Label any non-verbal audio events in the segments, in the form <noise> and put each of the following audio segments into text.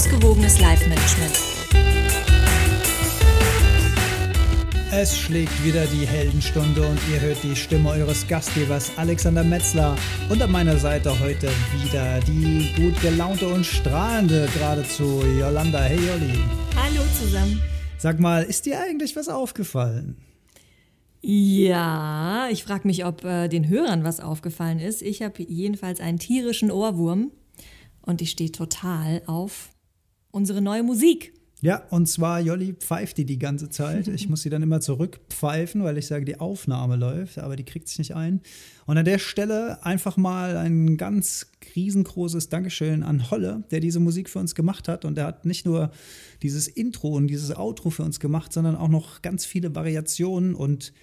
ausgewogenes Live-Management. Es schlägt wieder die Heldenstunde und ihr hört die Stimme eures Gastgebers Alexander Metzler und an meiner Seite heute wieder die gut gelaunte und strahlende geradezu Yolanda. Hey Jolli. Hallo zusammen. Sag mal, ist dir eigentlich was aufgefallen? Ja, ich frage mich, ob äh, den Hörern was aufgefallen ist. Ich habe jedenfalls einen tierischen Ohrwurm und ich stehe total auf unsere neue Musik. Ja, und zwar Jolli pfeift die die ganze Zeit. Ich muss sie dann immer zurückpfeifen, weil ich sage, die Aufnahme läuft, aber die kriegt sich nicht ein. Und an der Stelle einfach mal ein ganz riesengroßes Dankeschön an Holle, der diese Musik für uns gemacht hat. Und der hat nicht nur dieses Intro und dieses Outro für uns gemacht, sondern auch noch ganz viele Variationen und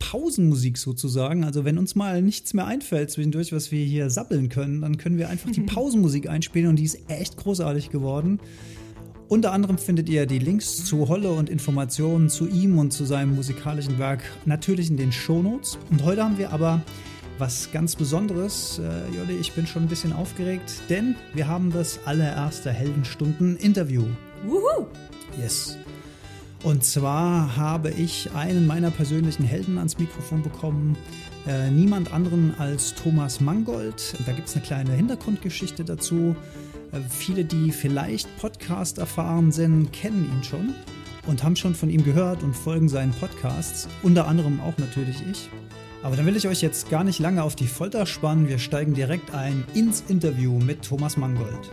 Pausenmusik sozusagen. Also wenn uns mal nichts mehr einfällt zwischendurch, was wir hier sappeln können, dann können wir einfach die <laughs> Pausenmusik einspielen und die ist echt großartig geworden. Unter anderem findet ihr die Links zu Holle und Informationen zu ihm und zu seinem musikalischen Werk natürlich in den Shownotes. Und heute haben wir aber was ganz Besonderes. Äh, Jolli, ich bin schon ein bisschen aufgeregt, denn wir haben das allererste Heldenstunden-Interview. Wuhu! Yes. Und zwar habe ich einen meiner persönlichen Helden ans Mikrofon bekommen. Äh, niemand anderen als Thomas Mangold. Da gibt es eine kleine Hintergrundgeschichte dazu. Äh, viele, die vielleicht Podcast erfahren sind, kennen ihn schon und haben schon von ihm gehört und folgen seinen Podcasts. Unter anderem auch natürlich ich. Aber dann will ich euch jetzt gar nicht lange auf die Folter spannen. Wir steigen direkt ein ins Interview mit Thomas Mangold.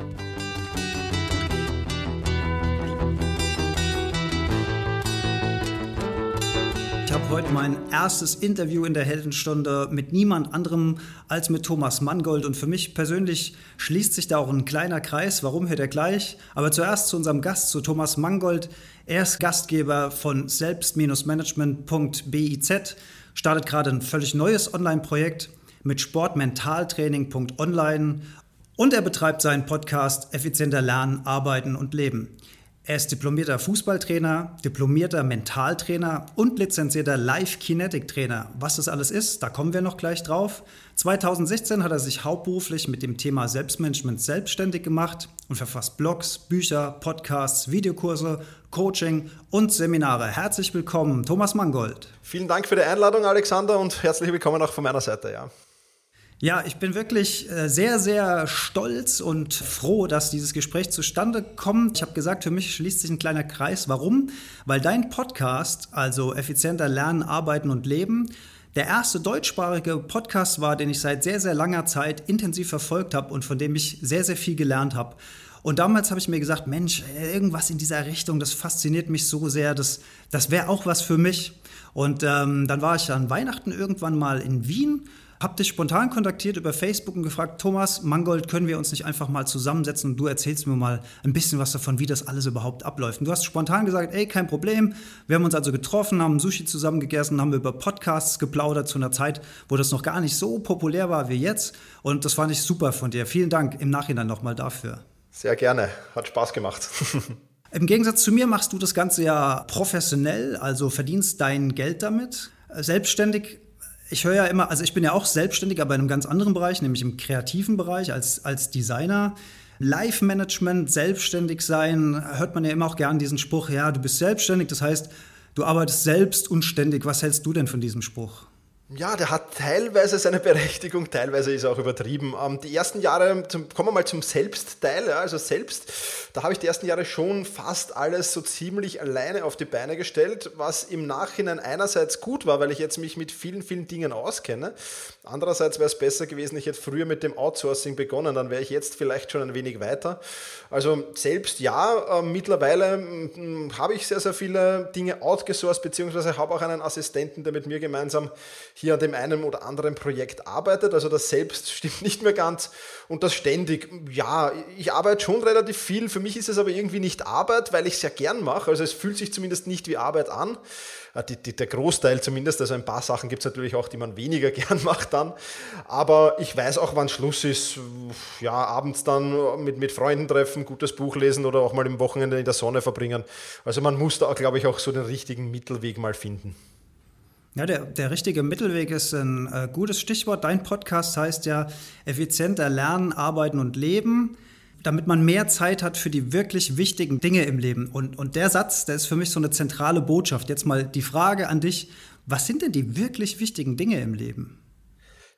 Habe heute mein erstes Interview in der Heldenstunde mit niemand anderem als mit Thomas Mangold. Und für mich persönlich schließt sich da auch ein kleiner Kreis. Warum hört er gleich? Aber zuerst zu unserem Gast, zu Thomas Mangold. Er ist Gastgeber von selbst-management.biz, startet gerade ein völlig neues Online-Projekt mit sportmentaltraining.online und er betreibt seinen Podcast Effizienter Lernen, Arbeiten und Leben. Er ist diplomierter Fußballtrainer, diplomierter Mentaltrainer und lizenzierter Live-Kinetic-Trainer. Was das alles ist, da kommen wir noch gleich drauf. 2016 hat er sich hauptberuflich mit dem Thema Selbstmanagement selbstständig gemacht und verfasst Blogs, Bücher, Podcasts, Videokurse, Coaching und Seminare. Herzlich willkommen, Thomas Mangold. Vielen Dank für die Einladung, Alexander, und herzlich willkommen auch von meiner Seite. Ja. Ja, ich bin wirklich äh, sehr, sehr stolz und froh, dass dieses Gespräch zustande kommt. Ich habe gesagt, für mich schließt sich ein kleiner Kreis. Warum? Weil dein Podcast, also effizienter Lernen, Arbeiten und Leben, der erste deutschsprachige Podcast war, den ich seit sehr, sehr langer Zeit intensiv verfolgt habe und von dem ich sehr, sehr viel gelernt habe. Und damals habe ich mir gesagt, Mensch, irgendwas in dieser Richtung, das fasziniert mich so sehr, das, das wäre auch was für mich. Und ähm, dann war ich an Weihnachten irgendwann mal in Wien hab dich spontan kontaktiert über Facebook und gefragt, Thomas Mangold, können wir uns nicht einfach mal zusammensetzen und du erzählst mir mal ein bisschen was davon, wie das alles überhaupt abläuft. Und du hast spontan gesagt, ey, kein Problem. Wir haben uns also getroffen, haben Sushi zusammen gegessen, haben über Podcasts geplaudert zu einer Zeit, wo das noch gar nicht so populär war wie jetzt. Und das fand ich super von dir. Vielen Dank im Nachhinein nochmal dafür. Sehr gerne. Hat Spaß gemacht. <laughs> Im Gegensatz zu mir machst du das Ganze ja professionell, also verdienst dein Geld damit. Selbstständig ich höre ja immer, also ich bin ja auch selbstständig, aber in einem ganz anderen Bereich, nämlich im kreativen Bereich als, als Designer. Live-Management, selbstständig sein, hört man ja immer auch gern diesen Spruch, ja, du bist selbstständig, das heißt, du arbeitest selbst und ständig. Was hältst du denn von diesem Spruch? Ja, der hat teilweise seine <laughs> Berechtigung, teilweise ist er auch übertrieben. Ähm, die ersten Jahre, zum, kommen wir mal zum Selbstteil, ja, also selbst, da habe ich die ersten Jahre schon fast alles so ziemlich alleine auf die Beine gestellt, was im Nachhinein einerseits gut war, weil ich jetzt mich mit vielen, vielen Dingen auskenne. Andererseits wäre es besser gewesen, ich hätte früher mit dem Outsourcing begonnen, dann wäre ich jetzt vielleicht schon ein wenig weiter. Also selbst ja, äh, mittlerweile habe ich sehr, sehr viele Dinge outgesourced, beziehungsweise habe auch einen Assistenten, der mit mir gemeinsam hier an dem einen oder anderen Projekt arbeitet. Also das selbst <laughs> stimmt nicht mehr ganz. Und das ständig, ja, ich arbeite schon relativ viel. Für mich ist es aber irgendwie nicht Arbeit, weil ich es ja gern mache. Also es fühlt sich zumindest nicht wie Arbeit an. Äh, die, die, der Großteil zumindest, also ein paar Sachen gibt es natürlich auch, die man weniger <laughs> gern macht dann. Aber ich weiß auch, wann Schluss ist. Ja, abends dann mit, mit Freunden treffen, gutes Buch lesen oder auch mal im Wochenende in der Sonne verbringen. Also man muss da, glaube ich, auch so den richtigen Mittelweg mal finden. Ja, der, der richtige Mittelweg ist ein äh, gutes Stichwort. Dein Podcast heißt ja effizienter Lernen, Arbeiten und Leben. damit man mehr Zeit hat für die wirklich wichtigen Dinge im Leben. Und, und der Satz, der ist für mich so eine zentrale Botschaft. Jetzt mal die Frage an dich, was sind denn die wirklich wichtigen Dinge im Leben?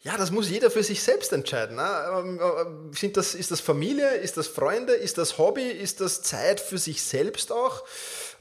Ja, das muss jeder für sich selbst entscheiden. Ne? Ähm, äh, sind das, ist das Familie, ist das Freunde, ist das Hobby, ist das Zeit für sich selbst auch?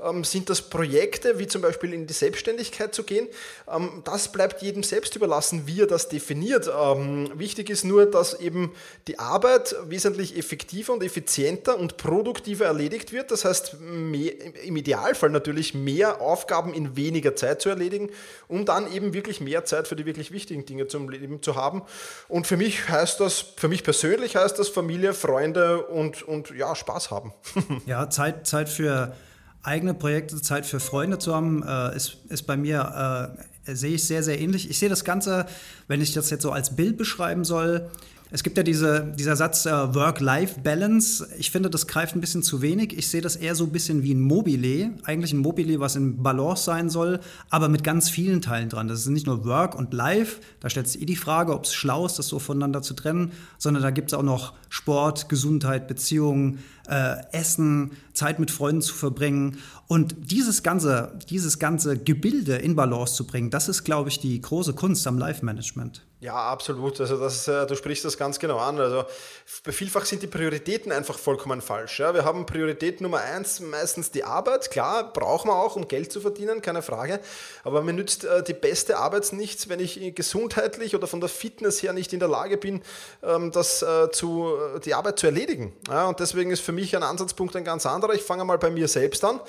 Ähm, sind das Projekte, wie zum Beispiel in die Selbstständigkeit zu gehen? Ähm, das bleibt jedem selbst überlassen, wie er das definiert. Ähm, wichtig ist nur, dass eben die Arbeit wesentlich effektiver und effizienter und produktiver erledigt wird. Das heißt, mehr, im Idealfall natürlich mehr Aufgaben in weniger Zeit zu erledigen, um dann eben wirklich mehr Zeit für die wirklich wichtigen Dinge zum Leben zu haben. Und für mich heißt das, für mich persönlich heißt das Familie, Freunde und, und ja, Spaß haben. <laughs> ja, Zeit, Zeit für eigene Projekte, Zeit für Freunde zu haben, äh, ist, ist bei mir, äh, sehe ich sehr, sehr ähnlich. Ich sehe das Ganze, wenn ich das jetzt so als Bild beschreiben soll, es gibt ja diese, dieser Satz äh, Work-Life-Balance. Ich finde, das greift ein bisschen zu wenig. Ich sehe das eher so ein bisschen wie ein Mobile. Eigentlich ein Mobile, was in Balance sein soll, aber mit ganz vielen Teilen dran. Das ist nicht nur Work und Life. Da stellt sich eh die Frage, ob es schlau ist, das so voneinander zu trennen, sondern da gibt es auch noch Sport, Gesundheit, Beziehungen, äh, Essen, Zeit mit Freunden zu verbringen. Und dieses ganze, dieses ganze Gebilde in Balance zu bringen, das ist, glaube ich, die große Kunst am Life-Management. Ja, absolut. Also das, äh, du sprichst das ganz genau an. Also vielfach sind die Prioritäten einfach vollkommen falsch. Ja. Wir haben Priorität Nummer eins meistens die Arbeit. Klar, brauchen wir auch, um Geld zu verdienen, keine Frage. Aber mir nützt äh, die beste Arbeit nichts, wenn ich gesundheitlich oder von der Fitness her nicht in der Lage bin, ähm, das äh, zu, die Arbeit zu erledigen. Ja, und deswegen ist für mich ein Ansatzpunkt ein ganz anderer. Ich fange mal bei mir selbst an.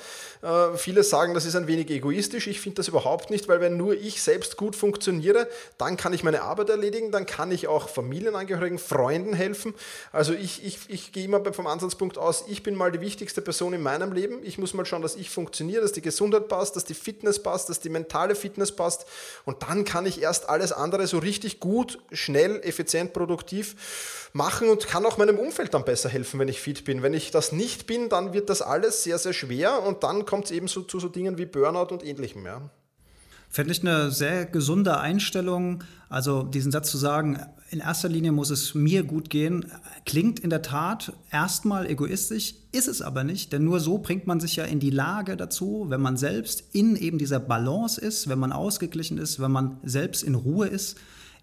viele sagen, das ist ein wenig egoistisch. Ich finde das überhaupt nicht, weil wenn nur ich selbst gut funktioniere, dann kann ich meine Arbeit Arbeit erledigen, dann kann ich auch Familienangehörigen, Freunden helfen. Also ich, ich, ich gehe immer vom Ansatzpunkt aus, ich bin mal die wichtigste Person in meinem Leben. Ich muss mal schauen, dass ich funktioniere, dass die Gesundheit passt, dass die Fitness passt, dass die mentale Fitness passt. Und dann kann ich erst alles andere so richtig gut, schnell, effizient, produktiv machen und kann auch meinem Umfeld dann besser helfen, wenn ich fit bin. Wenn ich das nicht bin, dann wird das alles sehr, sehr schwer und dann kommt es eben so, zu so Dingen wie Burnout und ähnlichem. Ja. Fände ich eine sehr gesunde Einstellung. Also diesen Satz zu sagen, in erster Linie muss es mir gut gehen, klingt in der Tat erstmal egoistisch, ist es aber nicht, denn nur so bringt man sich ja in die Lage dazu, wenn man selbst in eben dieser Balance ist, wenn man ausgeglichen ist, wenn man selbst in Ruhe ist,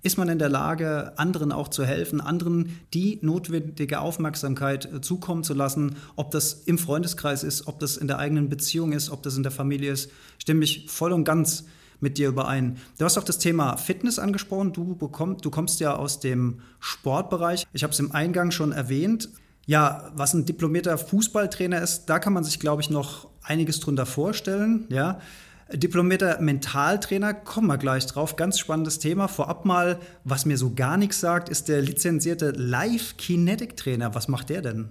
ist man in der Lage, anderen auch zu helfen, anderen die notwendige Aufmerksamkeit äh, zukommen zu lassen, ob das im Freundeskreis ist, ob das in der eigenen Beziehung ist, ob das in der Familie ist, stimme ich voll und ganz mit dir überein. Du hast auch das Thema Fitness angesprochen. Du, bekomm, du kommst ja aus dem Sportbereich. Ich habe es im Eingang schon erwähnt. Ja, was ein diplomierter Fußballtrainer ist, da kann man sich, glaube ich, noch einiges drunter vorstellen. Ja. Diplomierter Mentaltrainer, kommen wir gleich drauf. Ganz spannendes Thema. Vorab mal, was mir so gar nichts sagt, ist der lizenzierte Live-Kinetic-Trainer. Was macht der denn?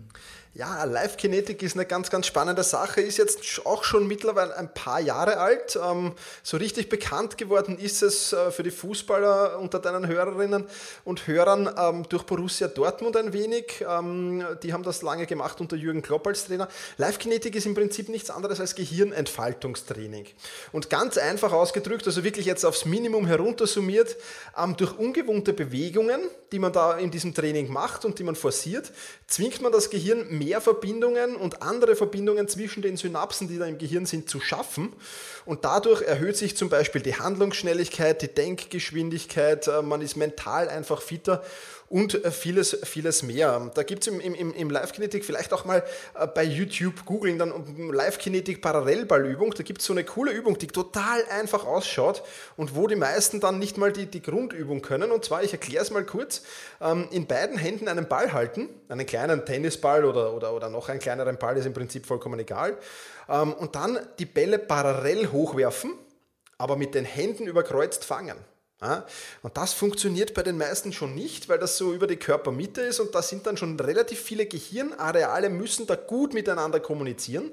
Ja, Live Kinetic ist eine ganz, ganz spannende Sache, ist jetzt auch schon mittlerweile ein paar Jahre alt. Ähm, so richtig bekannt geworden ist es äh, für die Fußballer unter deinen Hörerinnen und Hörern ähm, durch Borussia Dortmund ein wenig. Ähm, die haben das lange gemacht unter Jürgen Klopp als Trainer. Live Kinetic ist im Prinzip nichts anderes als Gehirnentfaltungstraining. Und ganz einfach ausgedrückt, also wirklich jetzt aufs Minimum heruntersummiert, durch ungewohnte Bewegungen, die man da in diesem Training macht und die man forciert, zwingt man das Gehirn mehr mehr Verbindungen und andere Verbindungen zwischen den Synapsen, die da im Gehirn sind, zu schaffen. Und dadurch erhöht sich zum Beispiel die Handlungsschnelligkeit, die Denkgeschwindigkeit, äh, man ist mental einfach fitter und äh, vieles, vieles mehr. Da gibt es im, im, im Live-Kinetik vielleicht auch mal äh, bei YouTube googeln, dann Live-Kinetik Parallelballübung. Da gibt es so eine coole Übung, die total einfach ausschaut und wo die meisten dann nicht mal die, die Grundübung können. Und zwar, ich erkläre es mal kurz, ähm, in beiden Händen einen Ball halten, einen kleinen Tennisball oder, oder, oder noch einen kleineren Ball, ist im Prinzip vollkommen egal. Ähm, und dann die Bälle parallel hochwerfen, aber mit den Händen überkreuzt fangen. Und das funktioniert bei den meisten schon nicht, weil das so über die Körpermitte ist und da sind dann schon relativ viele Gehirnareale, müssen da gut miteinander kommunizieren.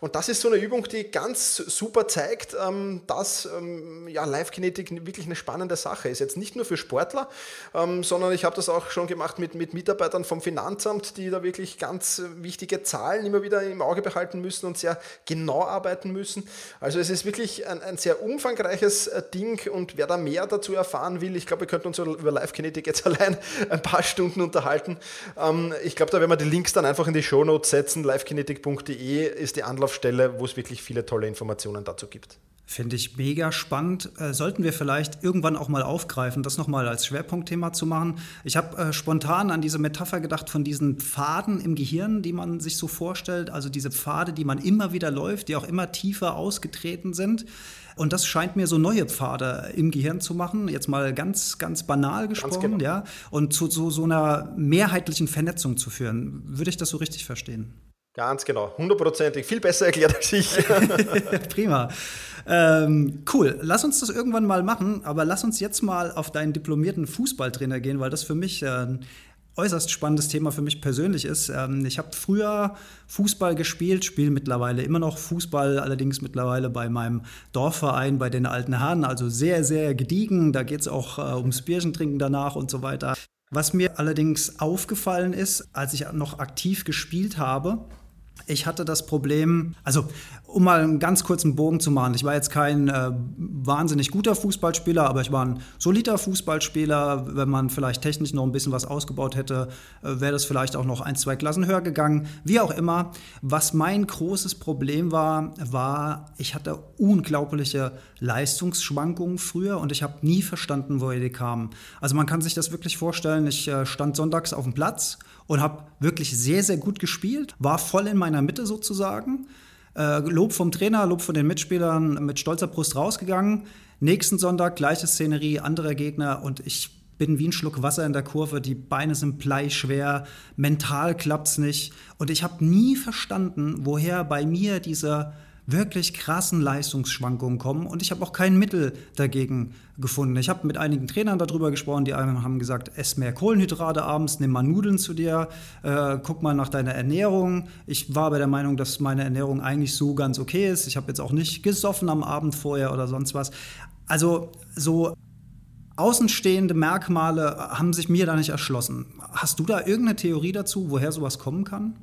Und das ist so eine Übung, die ganz super zeigt, ähm, dass ähm, ja, Live-Kinetik wirklich eine spannende Sache ist. Jetzt nicht nur für Sportler, ähm, sondern ich habe das auch schon gemacht mit, mit Mitarbeitern vom Finanzamt, die da wirklich ganz wichtige Zahlen immer wieder im Auge behalten müssen und sehr genau arbeiten müssen. Also es ist wirklich ein, ein sehr umfangreiches äh, Ding und wer da mehr dazu erfahren will, ich glaube, wir könnten uns über Live-Kinetik jetzt <laughs> allein ein paar Stunden unterhalten. Ähm, ich glaube, da werden wir die Links dann einfach in die Shownotes setzen. livekinetik.de ist die Anlaufstelle, wo es wirklich viele tolle Informationen dazu gibt. Finde ich mega spannend. Äh, sollten wir vielleicht irgendwann auch mal aufgreifen, das nochmal als Schwerpunktthema zu machen. Ich habe äh, spontan an diese Metapher gedacht von diesen Pfaden im Gehirn, die man sich so vorstellt. Also diese Pfade, die man immer wieder läuft, die auch immer tiefer ausgetreten sind. Und das scheint mir so neue Pfade im Gehirn zu machen, jetzt mal ganz, ganz banal gesprochen, ganz genau. ja, und zu, zu so einer mehrheitlichen Vernetzung zu führen. Würde ich das so richtig verstehen? Ganz genau, hundertprozentig. Viel besser erklärt als ich. <laughs> Prima. Ähm, cool, lass uns das irgendwann mal machen, aber lass uns jetzt mal auf deinen diplomierten Fußballtrainer gehen, weil das für mich äh, ein äußerst spannendes Thema für mich persönlich ist. Ähm, ich habe früher Fußball gespielt, spiele mittlerweile immer noch Fußball, allerdings mittlerweile bei meinem Dorfverein, bei den alten Herren, also sehr, sehr gediegen. Da geht es auch äh, ums Bierchen danach und so weiter. Was mir allerdings aufgefallen ist, als ich noch aktiv gespielt habe, ich hatte das Problem, also um mal einen ganz kurzen Bogen zu machen, ich war jetzt kein äh, wahnsinnig guter Fußballspieler, aber ich war ein solider Fußballspieler. Wenn man vielleicht technisch noch ein bisschen was ausgebaut hätte, äh, wäre das vielleicht auch noch ein, zwei Klassen höher gegangen. Wie auch immer. Was mein großes Problem war, war, ich hatte unglaubliche Leistungsschwankungen früher und ich habe nie verstanden, woher die kamen. Also man kann sich das wirklich vorstellen, ich äh, stand sonntags auf dem Platz und habe wirklich sehr, sehr gut gespielt, war voll in meiner Mitte sozusagen. Äh, Lob vom Trainer, Lob von den Mitspielern, mit stolzer Brust rausgegangen. Nächsten Sonntag gleiche Szenerie, anderer Gegner und ich bin wie ein Schluck Wasser in der Kurve, die Beine sind bleischwer, mental klappt's nicht und ich habe nie verstanden, woher bei mir dieser wirklich krassen Leistungsschwankungen kommen und ich habe auch kein Mittel dagegen gefunden. Ich habe mit einigen Trainern darüber gesprochen, die haben gesagt, ess mehr Kohlenhydrate abends, nimm mal Nudeln zu dir, äh, guck mal nach deiner Ernährung. Ich war aber der Meinung, dass meine Ernährung eigentlich so ganz okay ist. Ich habe jetzt auch nicht gesoffen am Abend vorher oder sonst was. Also so außenstehende Merkmale haben sich mir da nicht erschlossen. Hast du da irgendeine Theorie dazu, woher sowas kommen kann?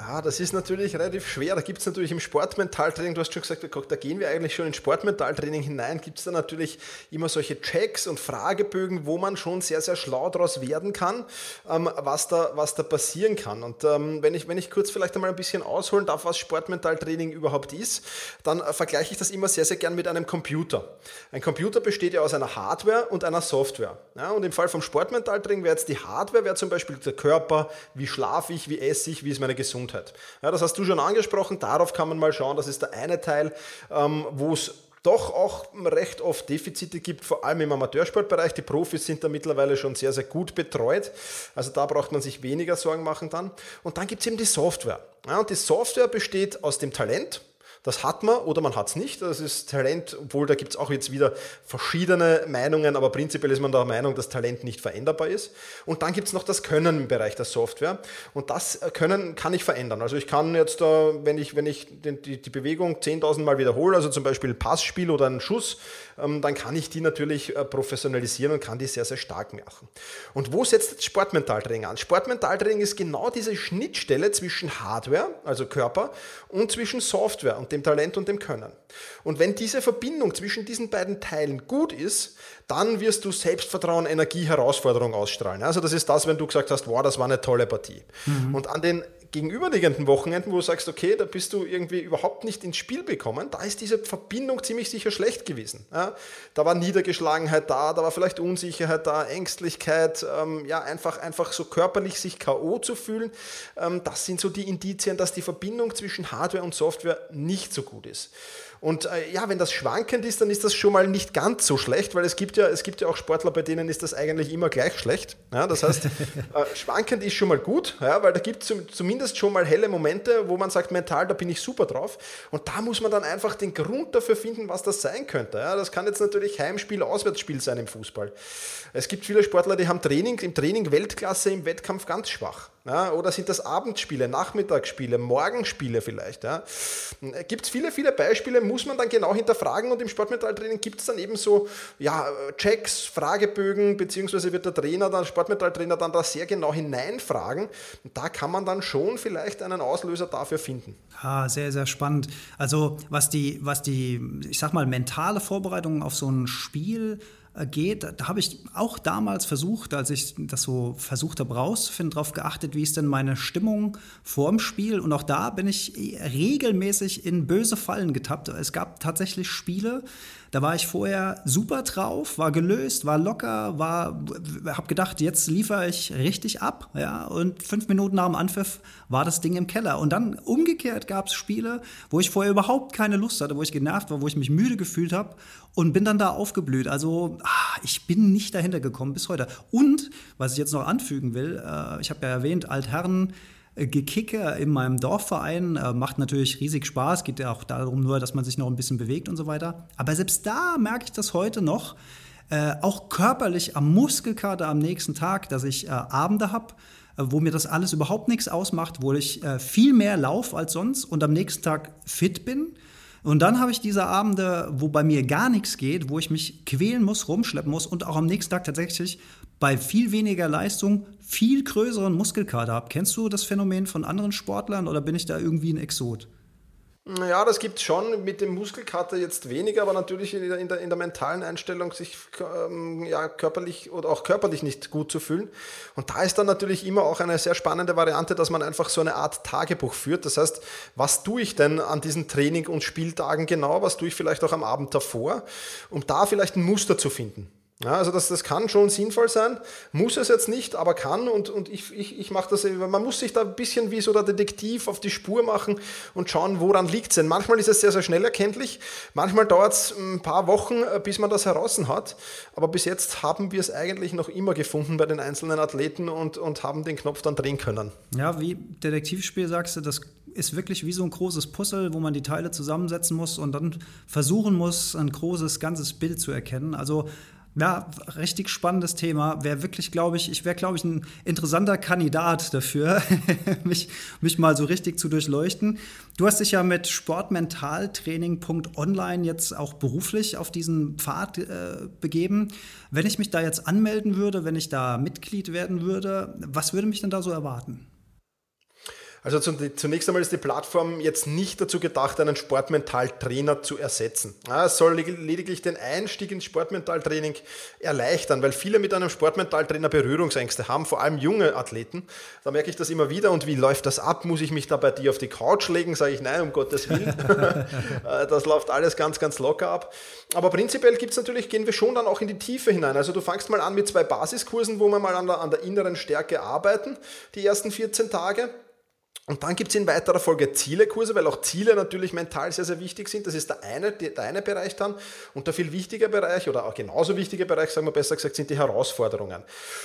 Ja, das ist natürlich relativ schwer. Da gibt es natürlich im Sportmentaltraining, du hast schon gesagt, da gehen wir eigentlich schon in Sportmentaltraining hinein, gibt es da natürlich immer solche Checks und Fragebögen, wo man schon sehr, sehr schlau daraus werden kann, ähm, was, da, was da passieren kann. Und ähm, wenn, ich, wenn ich kurz vielleicht einmal ein bisschen ausholen darf, was Sportmentaltraining überhaupt ist, dann äh, vergleiche ich das immer sehr, sehr gern mit einem Computer. Ein Computer besteht ja aus einer Hardware und einer Software. Ja, und im Fall vom Sportmentaltraining wäre jetzt die Hardware, wäre zum Beispiel der Körper, wie schlafe ich, wie esse ich, wie ist meine Gesundheit. Gesundheit. Ja, das hast du schon angesprochen, darauf kann man mal schauen, das ist der eine Teil, ähm, wo es doch auch recht oft Defizite gibt, vor allem im Amateursportbereich. Die Profis sind da mittlerweile schon sehr, sehr gut betreut. Also da braucht man sich weniger Sorgen machen dann. Und dann gibt es eben die Software. Ja, und die Software besteht aus dem Talent, das hat man oder man hat es nicht. Das ist Talent, obwohl da gibt es auch jetzt wieder verschiedene Meinungen, aber prinzipiell ist man der Meinung, dass Talent nicht veränderbar ist. Und dann gibt es noch das Können im Bereich der Software. Und das Können kann ich verändern. Also ich kann jetzt, wenn ich, wenn ich die, die Bewegung 10.000 Mal wiederhole, also zum Beispiel Passspiel oder einen Schuss, dann kann ich die natürlich äh, professionalisieren und kann die sehr, sehr stark machen. Und wo setzt das Sportmentaltraining an? Sportmentaltraining ist genau diese Schnittstelle zwischen Hardware, also Körper, und zwischen Software und dem Talent und dem Können. Und wenn diese Verbindung zwischen diesen beiden Teilen gut ist, dann wirst du Selbstvertrauen, Energie, Herausforderung ausstrahlen. Also das ist das, wenn du gesagt hast, wow, das war eine tolle Partie. Mhm. Und an den gegenüberliegenden Wochenenden, wo du sagst, okay, da bist du irgendwie überhaupt nicht ins Spiel bekommen, da ist diese Verbindung ziemlich sicher schlecht gewesen. Ja, da war Niedergeschlagenheit da, da war vielleicht Unsicherheit da, Ängstlichkeit, ähm, ja, einfach, einfach so körperlich sich K.O. zu fühlen. Ähm, das sind so die Indizien, dass die Verbindung zwischen Hardware und Software nicht so gut ist. Und äh, ja, wenn das schwankend ist, dann ist das schon mal nicht ganz so schlecht, weil es gibt ja, es gibt ja auch Sportler, bei denen ist das eigentlich immer gleich schlecht. Ja, das heißt, <laughs> äh, schwankend ist schon mal gut, ja, weil da gibt es zumindest schon mal helle Momente, wo man sagt, mental, da bin ich super drauf. Und da muss man dann einfach den Grund dafür finden, was das sein könnte. Ja, das kann jetzt natürlich Heimspiel, Auswärtsspiel sein im Fußball. Es gibt viele Sportler, die haben Training, im Training Weltklasse, im Wettkampf ganz schwach. Ja, oder sind das Abendspiele, Nachmittagsspiele, Morgenspiele vielleicht? Ja? Gibt es viele, viele Beispiele, muss man dann genau hinterfragen und im Sportmetalltraining gibt es dann eben so ja, Checks, Fragebögen, beziehungsweise wird der Trainer dann, Sportmetalltrainer dann da sehr genau hineinfragen. Und da kann man dann schon vielleicht einen Auslöser dafür finden. Ah, sehr, sehr spannend. Also was die, was die, ich sag mal, mentale Vorbereitung auf so ein Spiel geht, da habe ich auch damals versucht, als ich das so versucht habe rauszufinden, darauf geachtet, wie ist denn meine Stimmung vor dem Spiel. Und auch da bin ich regelmäßig in böse Fallen getappt. Es gab tatsächlich Spiele, da war ich vorher super drauf, war gelöst, war locker, war, habe gedacht, jetzt liefere ich richtig ab, ja. Und fünf Minuten nach dem Anpfiff war das Ding im Keller. Und dann umgekehrt gab es Spiele, wo ich vorher überhaupt keine Lust hatte, wo ich genervt war, wo ich mich müde gefühlt habe und bin dann da aufgeblüht. Also ah, ich bin nicht dahinter gekommen bis heute. Und was ich jetzt noch anfügen will, äh, ich habe ja erwähnt, Altherren Gekicke in meinem Dorfverein. Äh, macht natürlich riesig Spaß, geht ja auch darum nur, dass man sich noch ein bisschen bewegt und so weiter. Aber selbst da merke ich das heute noch, äh, auch körperlich am Muskelkater am nächsten Tag, dass ich äh, Abende habe, äh, wo mir das alles überhaupt nichts ausmacht, wo ich äh, viel mehr laufe als sonst und am nächsten Tag fit bin. Und dann habe ich diese Abende, wo bei mir gar nichts geht, wo ich mich quälen muss, rumschleppen muss und auch am nächsten Tag tatsächlich bei viel weniger Leistung viel größeren Muskelkater habe. Kennst du das Phänomen von anderen Sportlern oder bin ich da irgendwie ein Exot? Ja, das gibt es schon mit dem Muskelkater jetzt weniger, aber natürlich in der, in der, in der mentalen Einstellung, sich ähm, ja, körperlich oder auch körperlich nicht gut zu fühlen. Und da ist dann natürlich immer auch eine sehr spannende Variante, dass man einfach so eine Art Tagebuch führt. Das heißt, was tue ich denn an diesen Training- und Spieltagen genau? Was tue ich vielleicht auch am Abend davor, um da vielleicht ein Muster zu finden? Ja, also das, das kann schon sinnvoll sein, muss es jetzt nicht, aber kann und, und ich, ich, ich mache das, man muss sich da ein bisschen wie so der Detektiv auf die Spur machen und schauen, woran liegt es denn. Manchmal ist es sehr, sehr schnell erkenntlich, manchmal dauert es ein paar Wochen, äh, bis man das heraus hat, aber bis jetzt haben wir es eigentlich noch immer gefunden bei den einzelnen Athleten und, und haben den Knopf dann drehen können. Ja, wie Detektivspiel sagst du, das ist wirklich wie so ein großes Puzzle, wo man die Teile zusammensetzen muss und dann versuchen muss, ein großes, ganzes Bild zu erkennen. Also ja, richtig spannendes Thema. Wäre wirklich, glaube ich, ich wäre, glaube ich, ein interessanter Kandidat dafür, <laughs> mich, mich mal so richtig zu durchleuchten. Du hast dich ja mit sportmentaltraining.online jetzt auch beruflich auf diesen Pfad äh, begeben. Wenn ich mich da jetzt anmelden würde, wenn ich da Mitglied werden würde, was würde mich denn da so erwarten? Also zunächst einmal ist die Plattform jetzt nicht dazu gedacht, einen Sportmentaltrainer zu ersetzen. es soll lediglich den Einstieg ins Sportmentaltraining erleichtern, weil viele mit einem Sportmentaltrainer Berührungsängste haben, vor allem junge Athleten. Da merke ich das immer wieder. Und wie läuft das ab? Muss ich mich da bei dir auf die Couch legen? Sage ich, nein, um Gottes Willen. <laughs> <laughs> Äh, das läuft alles ganz, ganz locker ab. Aber prinzipiell gibt es natürlich, gehen wir schon dann auch in die Tiefe hinein. Also du fangst mal an mit zwei Basiskursen, wo wir mal an der, an der inneren Stärke arbeiten, die ersten 14 Tage. Und dann gibt es in weiterer Folge Zielekurse, weil auch Ziele natürlich mental sehr, sehr wichtig sind. Das ist der eine, der eine Bereich dann. Und der viel wichtiger Bereich oder auch genauso wichtiger Bereich, sagen wir besser gesagt, sind die Herausforderungen.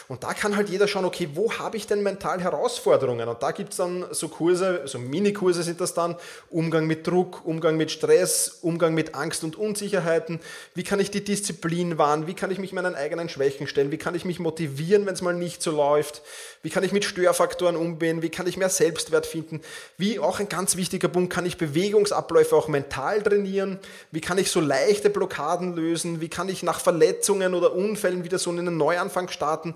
Und da kann halt jeder schauen, okay, wo habe ich denn mental Herausforderungen? Und da gibt es dann so Kurse, so Minikurse sind das dann, Umgang mit Druck, Umgang mit Stress, Umgang mit Angst und Unsicherheiten. Wie kann ich die Disziplin wahren? Wie kann ich mich meinen eigenen Schwächen stellen? Wie kann ich mich motivieren, wenn es mal nicht so läuft? Wie kann ich mit Störfaktoren umgehen? Wie kann ich mehr Selbstwert finden? Wie auch ein ganz wichtiger Punkt, kann ich Bewegungsabläufe auch mental trainieren? Wie kann ich so leichte Blockaden lösen? Wie kann ich nach Verletzungen oder Unfällen wieder so einen Neuanfang starten?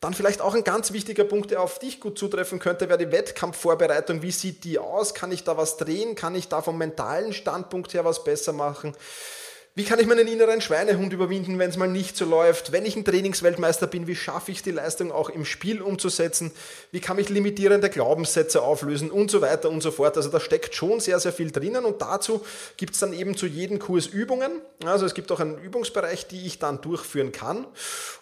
Dann vielleicht auch ein ganz wichtiger Punkt, der auf dich gut zutreffen könnte, wäre die Wettkampfvorbereitung. Wie sieht die aus? Kann ich da was drehen? Kann ich da vom mentalen Standpunkt her was besser machen? Wie kann ich meinen inneren Schweinehund überwinden, wenn es mal nicht so läuft? Wenn ich ein Trainingsweltmeister bin, wie schaffe ich die Leistung auch im Spiel umzusetzen? Wie kann ich limitierende Glaubenssätze auflösen und so weiter und so fort? Also da steckt schon sehr, sehr viel drinnen und dazu gibt es dann eben zu jedem Kurs Übungen. Also es gibt auch einen Übungsbereich, die ich dann durchführen kann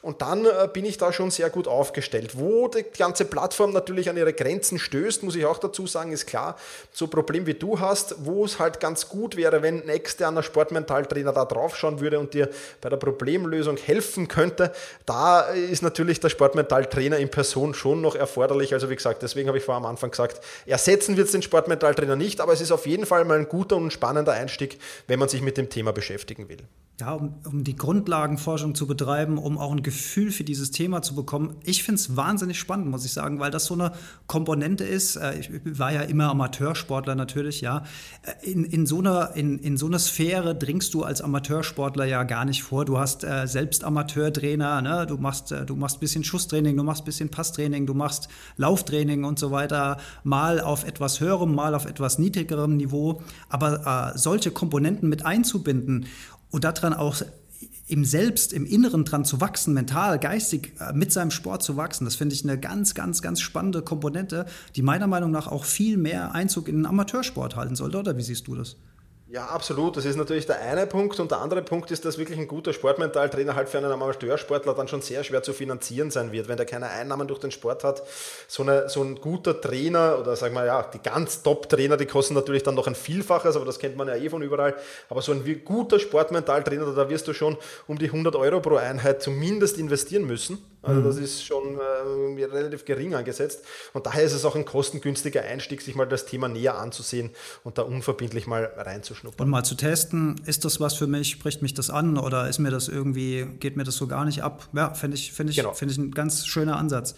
und dann äh, bin ich da schon sehr gut aufgestellt. Wo die ganze Plattform natürlich an ihre Grenzen stößt, muss ich auch dazu sagen, ist klar, so ein Problem wie du hast, wo es halt ganz gut wäre, wenn ein externer Sportmentaltrainer da draufschauen würde und dir bei der Problemlösung helfen könnte, da ist natürlich der Sportmentaltrainer in Person schon noch erforderlich. Also wie gesagt, deswegen habe ich vor am Anfang gesagt, ersetzen wird es den Sportmentaltrainer nicht, aber es ist auf jeden Fall mal ein guter und spannender Einstieg, wenn man sich mit dem Thema beschäftigen will. Ja, um, um, die Grundlagenforschung zu betreiben, um auch ein Gefühl für dieses Thema zu bekommen. Ich finde es wahnsinnig spannend, muss ich sagen, weil das so eine Komponente ist. Äh, ich war ja immer Amateursportler natürlich, ja. Äh, in, in, so einer, in, in so eine Sphäre dringst du als Amateursportler ja gar nicht vor. Du hast äh, selbst Amateurtrainer, ne? du machst äh, du machst bisschen Schusstraining, du machst ein bisschen Passtraining, du machst Lauftraining und so weiter, mal auf etwas höherem, mal auf etwas niedrigerem Niveau. Aber äh, solche Komponenten mit einzubinden und daran auch im Selbst, im Inneren dran zu wachsen, mental, geistig äh, mit seinem Sport zu wachsen, das finde ich eine ganz, ganz, ganz spannende Komponente, die meiner Meinung nach auch viel mehr Einzug in den Amateursport halten sollte. Oder wie siehst du das? Ja, absolut. Das ist natürlich der eine Punkt. Und der andere Punkt ist, dass wirklich ein guter Sportmentaltrainer halt für einen Amateursportler dann schon sehr schwer zu finanzieren sein wird, wenn der keine Einnahmen durch den Sport hat. So, eine, so ein guter Trainer oder sagen wir ja, die ganz Top-Trainer, die kosten natürlich dann noch ein Vielfaches, aber das kennt man ja eh von überall. Aber so ein guter Sportmentaltrainer, da wirst du schon um die 100 Euro pro Einheit zumindest investieren müssen. Also das mhm. ist schon äh, relativ gering angesetzt. Und daher ist es auch ein kostengünstiger Einstieg, sich mal das Thema näher anzusehen und da unverbindlich mal reinzuschnuppern. Und mal zu testen, ist das was für mich, spricht mich das an oder ist mir das irgendwie, geht mir das so gar nicht ab? Ja, finde ich, finde ich, genau. finde ich ein ganz schöner Ansatz.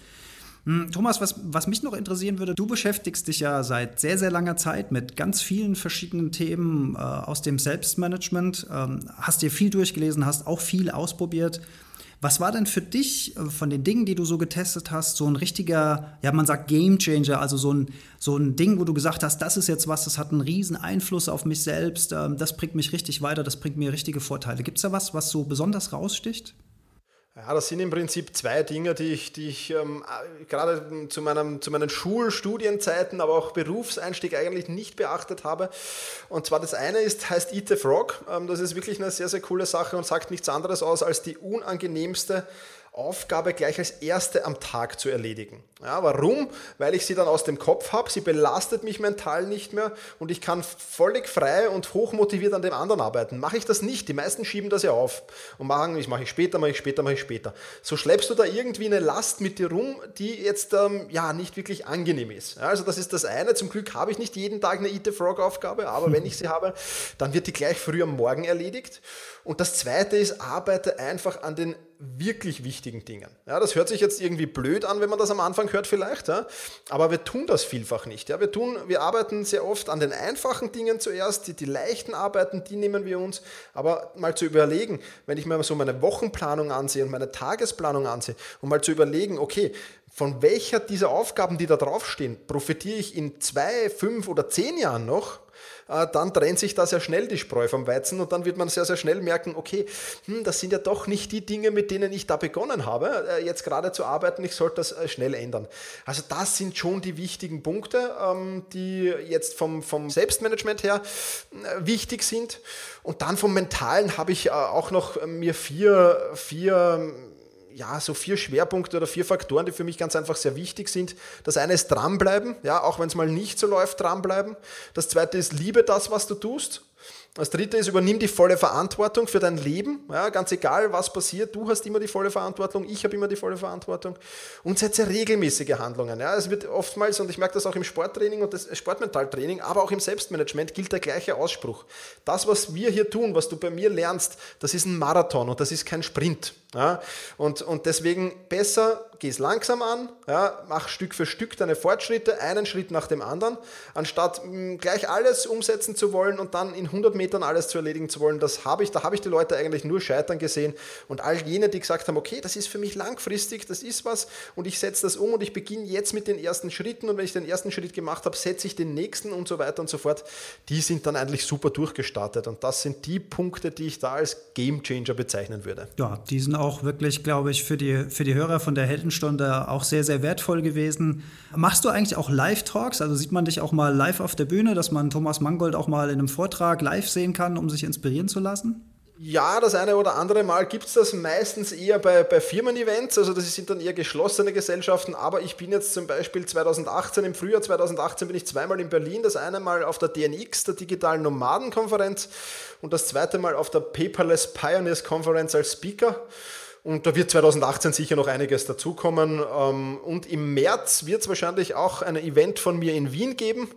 Hm, Thomas, was, was mich noch interessieren würde, du beschäftigst dich ja seit sehr, sehr langer Zeit mit ganz vielen verschiedenen Themen äh, aus dem Selbstmanagement, ähm, hast dir viel durchgelesen, hast auch viel ausprobiert. Was war denn für dich äh, von den Dingen, die du so getestet hast, so ein richtiger, ja, man sagt Game Changer, also so ein, so ein Ding, wo du gesagt hast, das ist jetzt was, das hat einen riesen Einfluss auf mich selbst, ähm, das bringt mich richtig weiter, das bringt mir richtige Vorteile. Gibt es da was, was so besonders raussticht? Ja, das sind im Prinzip zwei Dinge, die ich, die ich ähm, gerade zu, meinem, zu meinen Schulstudienzeiten, aber auch Berufseinstieg eigentlich nicht beachtet habe. Und zwar das eine ist, heißt Eat the Frog. Ähm, das ist wirklich eine sehr, sehr coole Sache und sagt nichts anderes aus als die unangenehmste Aufgabe gleich als erste am Tag zu erledigen. Ja, warum? Weil ich sie dann aus dem Kopf habe, sie belastet mich mental nicht mehr und ich kann völlig frei und hochmotiviert an dem anderen arbeiten. Mache ich das nicht, die meisten schieben das ja auf und machen, ich mache ich später, mache ich später, mache ich später. So schleppst du da irgendwie eine Last mit dir rum, die jetzt ähm, ja nicht wirklich angenehm ist. Ja, also das ist das eine. Zum Glück habe ich nicht jeden Tag eine Eat the Frog Aufgabe, aber wenn ich sie habe, dann wird die gleich früh am Morgen erledigt. Und das zweite ist, arbeite einfach an den wirklich wichtigen Dingen. Ja, das hört sich jetzt irgendwie blöd an, wenn man das am Anfang hört vielleicht, ja, aber wir tun das vielfach nicht. Ja. Wir, tun, wir arbeiten sehr oft an den einfachen Dingen zuerst, die, die leichten Arbeiten, die nehmen wir uns, aber mal zu überlegen, wenn ich mir so meine Wochenplanung ansehe und meine Tagesplanung ansehe und mal zu überlegen, okay, von welcher dieser Aufgaben, die da draufstehen, profitiere ich in zwei, fünf oder zehn Jahren noch? Äh, dann trennt sich da sehr schnell die Spreu vom Weizen und dann wird man sehr, sehr schnell merken, okay, hm, das sind ja doch nicht die Dinge, mit denen ich da begonnen habe, äh, jetzt gerade zu arbeiten, ich sollte das äh, schnell ändern. Also das sind schon die wichtigen Punkte, ähm, die jetzt vom, vom Selbstmanagement her wichtig sind. Und dann vom Mentalen habe ich auch noch mir vier, vier ja, so vier Schwerpunkte oder vier Faktoren, die für mich ganz einfach sehr wichtig sind. Das eine ist dranbleiben, ja, auch wenn es mal nicht so läuft, dranbleiben. Das zweite ist liebe das, was du tust. Das dritte ist, übernimm die volle Verantwortung für dein Leben. Ja, ganz egal, was passiert, du hast immer die volle Verantwortung, ich habe immer die volle Verantwortung. Und setze regelmäßige Handlungen. Ja, es wird oftmals, und ich merke das auch im Sporttraining und das Sportmentaltraining, aber auch im Selbstmanagement gilt der gleiche Ausspruch. Das, was wir hier tun, was du bei mir lernst, das ist ein Marathon und das ist kein Sprint. Ja, und, und deswegen besser, geh es langsam an, ja, mach Stück für Stück deine Fortschritte, einen Schritt nach dem anderen, anstatt mh, hm, gleich alles umsetzen zu wollen und dann in 100 Metern alles zu erledigen zu wollen. Das habe ich, da habe ich die Leute eigentlich nur scheitern gesehen und all jene, die gesagt haben, okay, das ist für mich langfristig, das ist was und ich setze das um und ich beginne jetzt mit den ersten Schritten und wenn ich den ersten Schritt gemacht habe, setze ich den nächsten und so weiter und so fort, die sind dann eigentlich super durchgestartet und das sind die Punkte, die ich da als Game Changer bezeichnen würde. Ja, die sind auch wirklich, glaube ich, für die, für die Hörer von der Heldenstunde auch sehr, sehr wertvoll gewesen. Machst du eigentlich auch Live-Talks? Also sieht man dich auch mal live auf der Bühne, dass man Thomas Mangold auch mal in einem Vortrag live sehen kann, um sich inspirieren zu lassen? Ja, das eine oder andere Mal gibt es das meistens eher bei, bei Firmen-Events, also das sind dann eher geschlossene Gesellschaften, aber ich bin jetzt zum Beispiel 2018, im Frühjahr 2018 bin ich zweimal in Berlin, das eine Mal auf der DNX, der digitalen Nomadenkonferenz und das zweite Mal auf der Paperless Pioneers Conference als Speaker. Und da wird 2018 sicher noch einiges dazukommen. Ähm, und im März wird es wahrscheinlich auch ein Event von mir in Wien geben.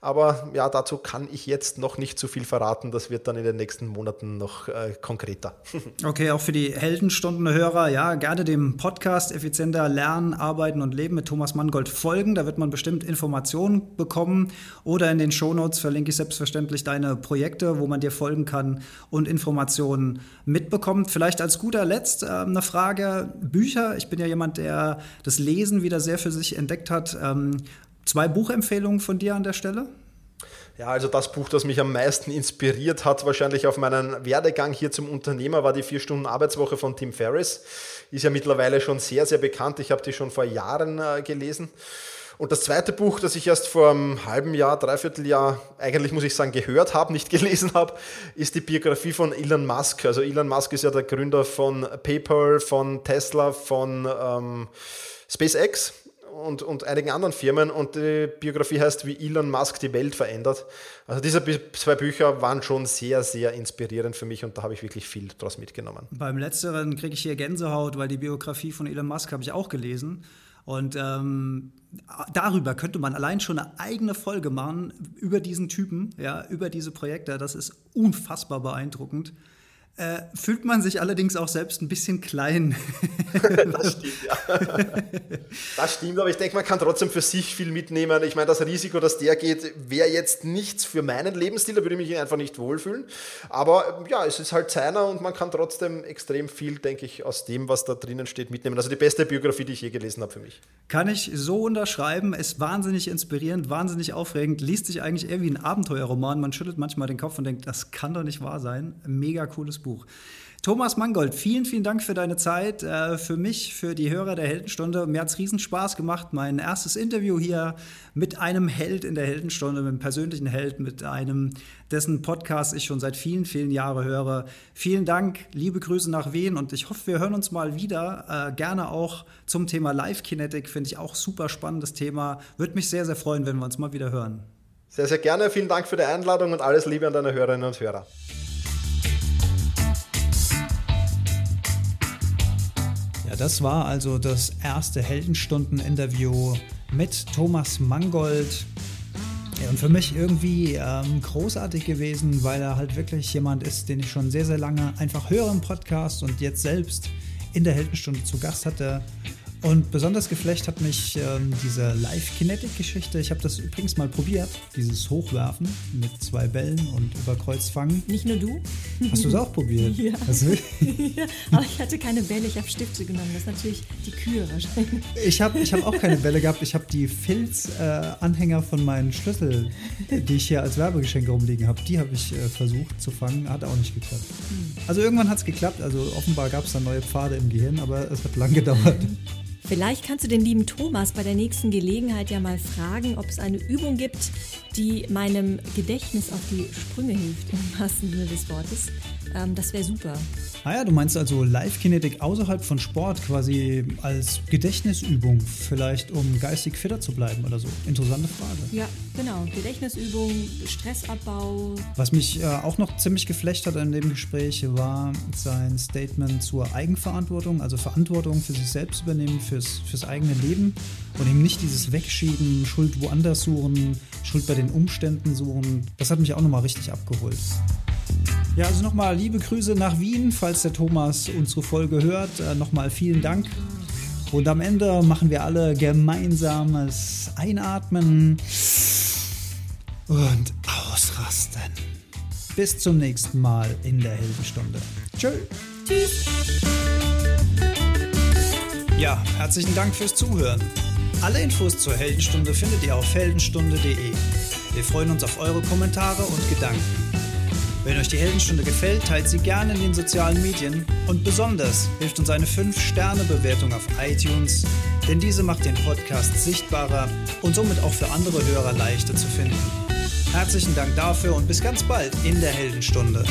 Aber ja, dazu kann ich jetzt noch nicht zu viel verraten. Das wird dann in den nächsten Monaten noch äh, konkreter. <laughs> Okay, auch für die Heldenstundenhörer, ja, gerne dem Podcast Effizienter Lernen, Arbeiten und Leben mit Thomas Mangold folgen. Da wird man bestimmt Informationen bekommen. Oder in den Shownotes verlinke ich selbstverständlich deine Projekte, wo man dir folgen kann und Informationen mitbekommt. Vielleicht als guter Letzt äh, eine Frage: Bücher. Ich bin ja jemand, der das Lesen wieder sehr für sich entdeckt hat. Ähm, zwei Buchempfehlungen von dir an der Stelle? Ja, also das Buch, das mich am meisten inspiriert hat, wahrscheinlich auf meinen Werdegang hier zum Unternehmer, war die Vier-Stunden-Arbeitswoche von Tim Ferriss. Ist ja mittlerweile schon sehr, sehr bekannt. Ich habe die schon vor Jahren äh, gelesen. Und das zweite Buch, das ich erst vor einem halben Jahr, dreiviertel Jahr, eigentlich muss ich sagen, gehört habe, nicht <laughs> gelesen habe, ist die Biografie von Elon Musk. Also Elon Musk ist ja der Gründer von PayPal, von Tesla, von ähm, SpaceX und, und einigen anderen Firmen und die Biografie heißt, wie Elon Musk die Welt verändert. Also diese zwei Bücher waren schon sehr, sehr inspirierend für mich und da habe ich wirklich viel daraus mitgenommen. Beim letzteren kriege ich hier Gänsehaut, weil die Biografie von Elon Musk habe ich auch gelesen. Und ähm, darüber könnte man allein schon eine eigene Folge machen, über diesen Typen, ja, über diese Projekte. Das ist unfassbar beeindruckend. Äh, fühlt man sich allerdings auch selbst ein bisschen klein. <laughs> das stimmt, ja. Das stimmt, aber ich denke, man kann trotzdem für sich viel mitnehmen. Ich meine, das Risiko, dass der geht, wäre jetzt nichts für meinen Lebensstil, da würde ich mich einfach nicht wohlfühlen. Aber ja, es ist halt seiner und man kann trotzdem extrem viel, denke ich, aus dem, was da drinnen steht, mitnehmen. Also die beste Biografie, die ich je gelesen habe für mich. Kann ich so unterschreiben, ist wahnsinnig inspirierend, wahnsinnig aufregend, liest sich eigentlich eher wie ein Abenteuerroman. Man schüttelt manchmal den Kopf und denkt, das kann doch nicht wahr sein. Mega cooles Buch. Buch. Thomas Mangold, vielen, vielen Dank für deine Zeit, äh, für mich, für die Hörer der Heldenstunde. Mir hat es riesen Spaß gemacht, mein erstes Interview hier mit einem Held in der Heldenstunde, mit einem persönlichen Held, mit einem, dessen Podcast ich schon seit vielen, vielen Jahren höre. Vielen Dank, liebe Grüße nach Wien und ich hoffe, wir hören uns mal wieder. Äh, gerne auch zum Thema Live Kinetic, finde ich auch super spannendes Thema. Würde mich sehr, sehr freuen, wenn wir uns mal wieder hören. Sehr, sehr gerne. Vielen Dank für die Einladung und alles Liebe an deine Hörerinnen und Hörer. Das war also das erste Heldenstunden-Interview mit Thomas Mangold. Und für mich irgendwie ähm, großartig gewesen, weil er halt wirklich jemand ist, den ich schon sehr, sehr lange einfach höre im Podcast und jetzt selbst in der Heldenstunde zu Gast hatte. Und besonders geflecht hat mich ähm, diese Live-Kinetic-Geschichte. Ich habe das übrigens mal probiert, dieses Hochwerfen mit zwei Bällen und überkreuz fangen. Nicht nur du? Hast du es auch probiert? <laughs> Ja. Also, <laughs> ja. Aber ich hatte keine Bälle, ich habe Stifte genommen. Das ist natürlich die Kühe wahrscheinlich. Ich habe ich hab auch keine Bälle gehabt. Ich habe die Filz-Anhänger äh, von meinen Schlüssel, die ich hier als Werbegeschenke rumliegen habe, die habe ich äh, versucht zu fangen. Hat auch nicht geklappt. Hm. Also irgendwann hat es geklappt. Also offenbar gab es da neue Pfade im Gehirn, aber es hat lang gedauert. <laughs> Vielleicht kannst du den lieben Thomas bei der nächsten Gelegenheit ja mal fragen, ob es eine Übung gibt, die meinem Gedächtnis auf die Sprünge hilft, im wahrsten Sinne des Wortes. Ähm, das wäre super. Ah ja, du meinst also Live-Kinetik außerhalb von Sport quasi als Gedächtnisübung, vielleicht um geistig fitter zu bleiben oder so. Interessante Frage. Ja, genau. Gedächtnisübung, Stressabbau. Was mich äh, auch noch ziemlich geflecht hat in dem Gespräch war sein Statement zur Eigenverantwortung, also Verantwortung für sich selbst übernehmen, fürs, fürs eigene Leben und eben nicht dieses Wegschieben, Schuld woanders suchen, Schuld bei den Umständen suchen. Das hat mich auch nochmal richtig abgeholt. Ja, also nochmal liebe Grüße nach Wien, falls der Thomas unsere Folge hört. Äh, nochmal vielen Dank. Und am Ende machen wir alle gemeinsames Einatmen und Ausrasten. Bis zum nächsten Mal in der Heldenstunde. Tschö. Tschüss. Ja, herzlichen Dank fürs Zuhören. Alle Infos zur Heldenstunde findet ihr auf heldenstunde.de. Wir freuen uns auf eure Kommentare und Gedanken. Wenn euch die Heldenstunde gefällt, teilt sie gerne in den sozialen Medien und besonders hilft uns eine 5-Sterne-Bewertung auf iTunes, denn diese macht den Podcast sichtbarer und somit auch für andere Hörer leichter zu finden. Herzlichen Dank dafür und bis ganz bald in der Heldenstunde.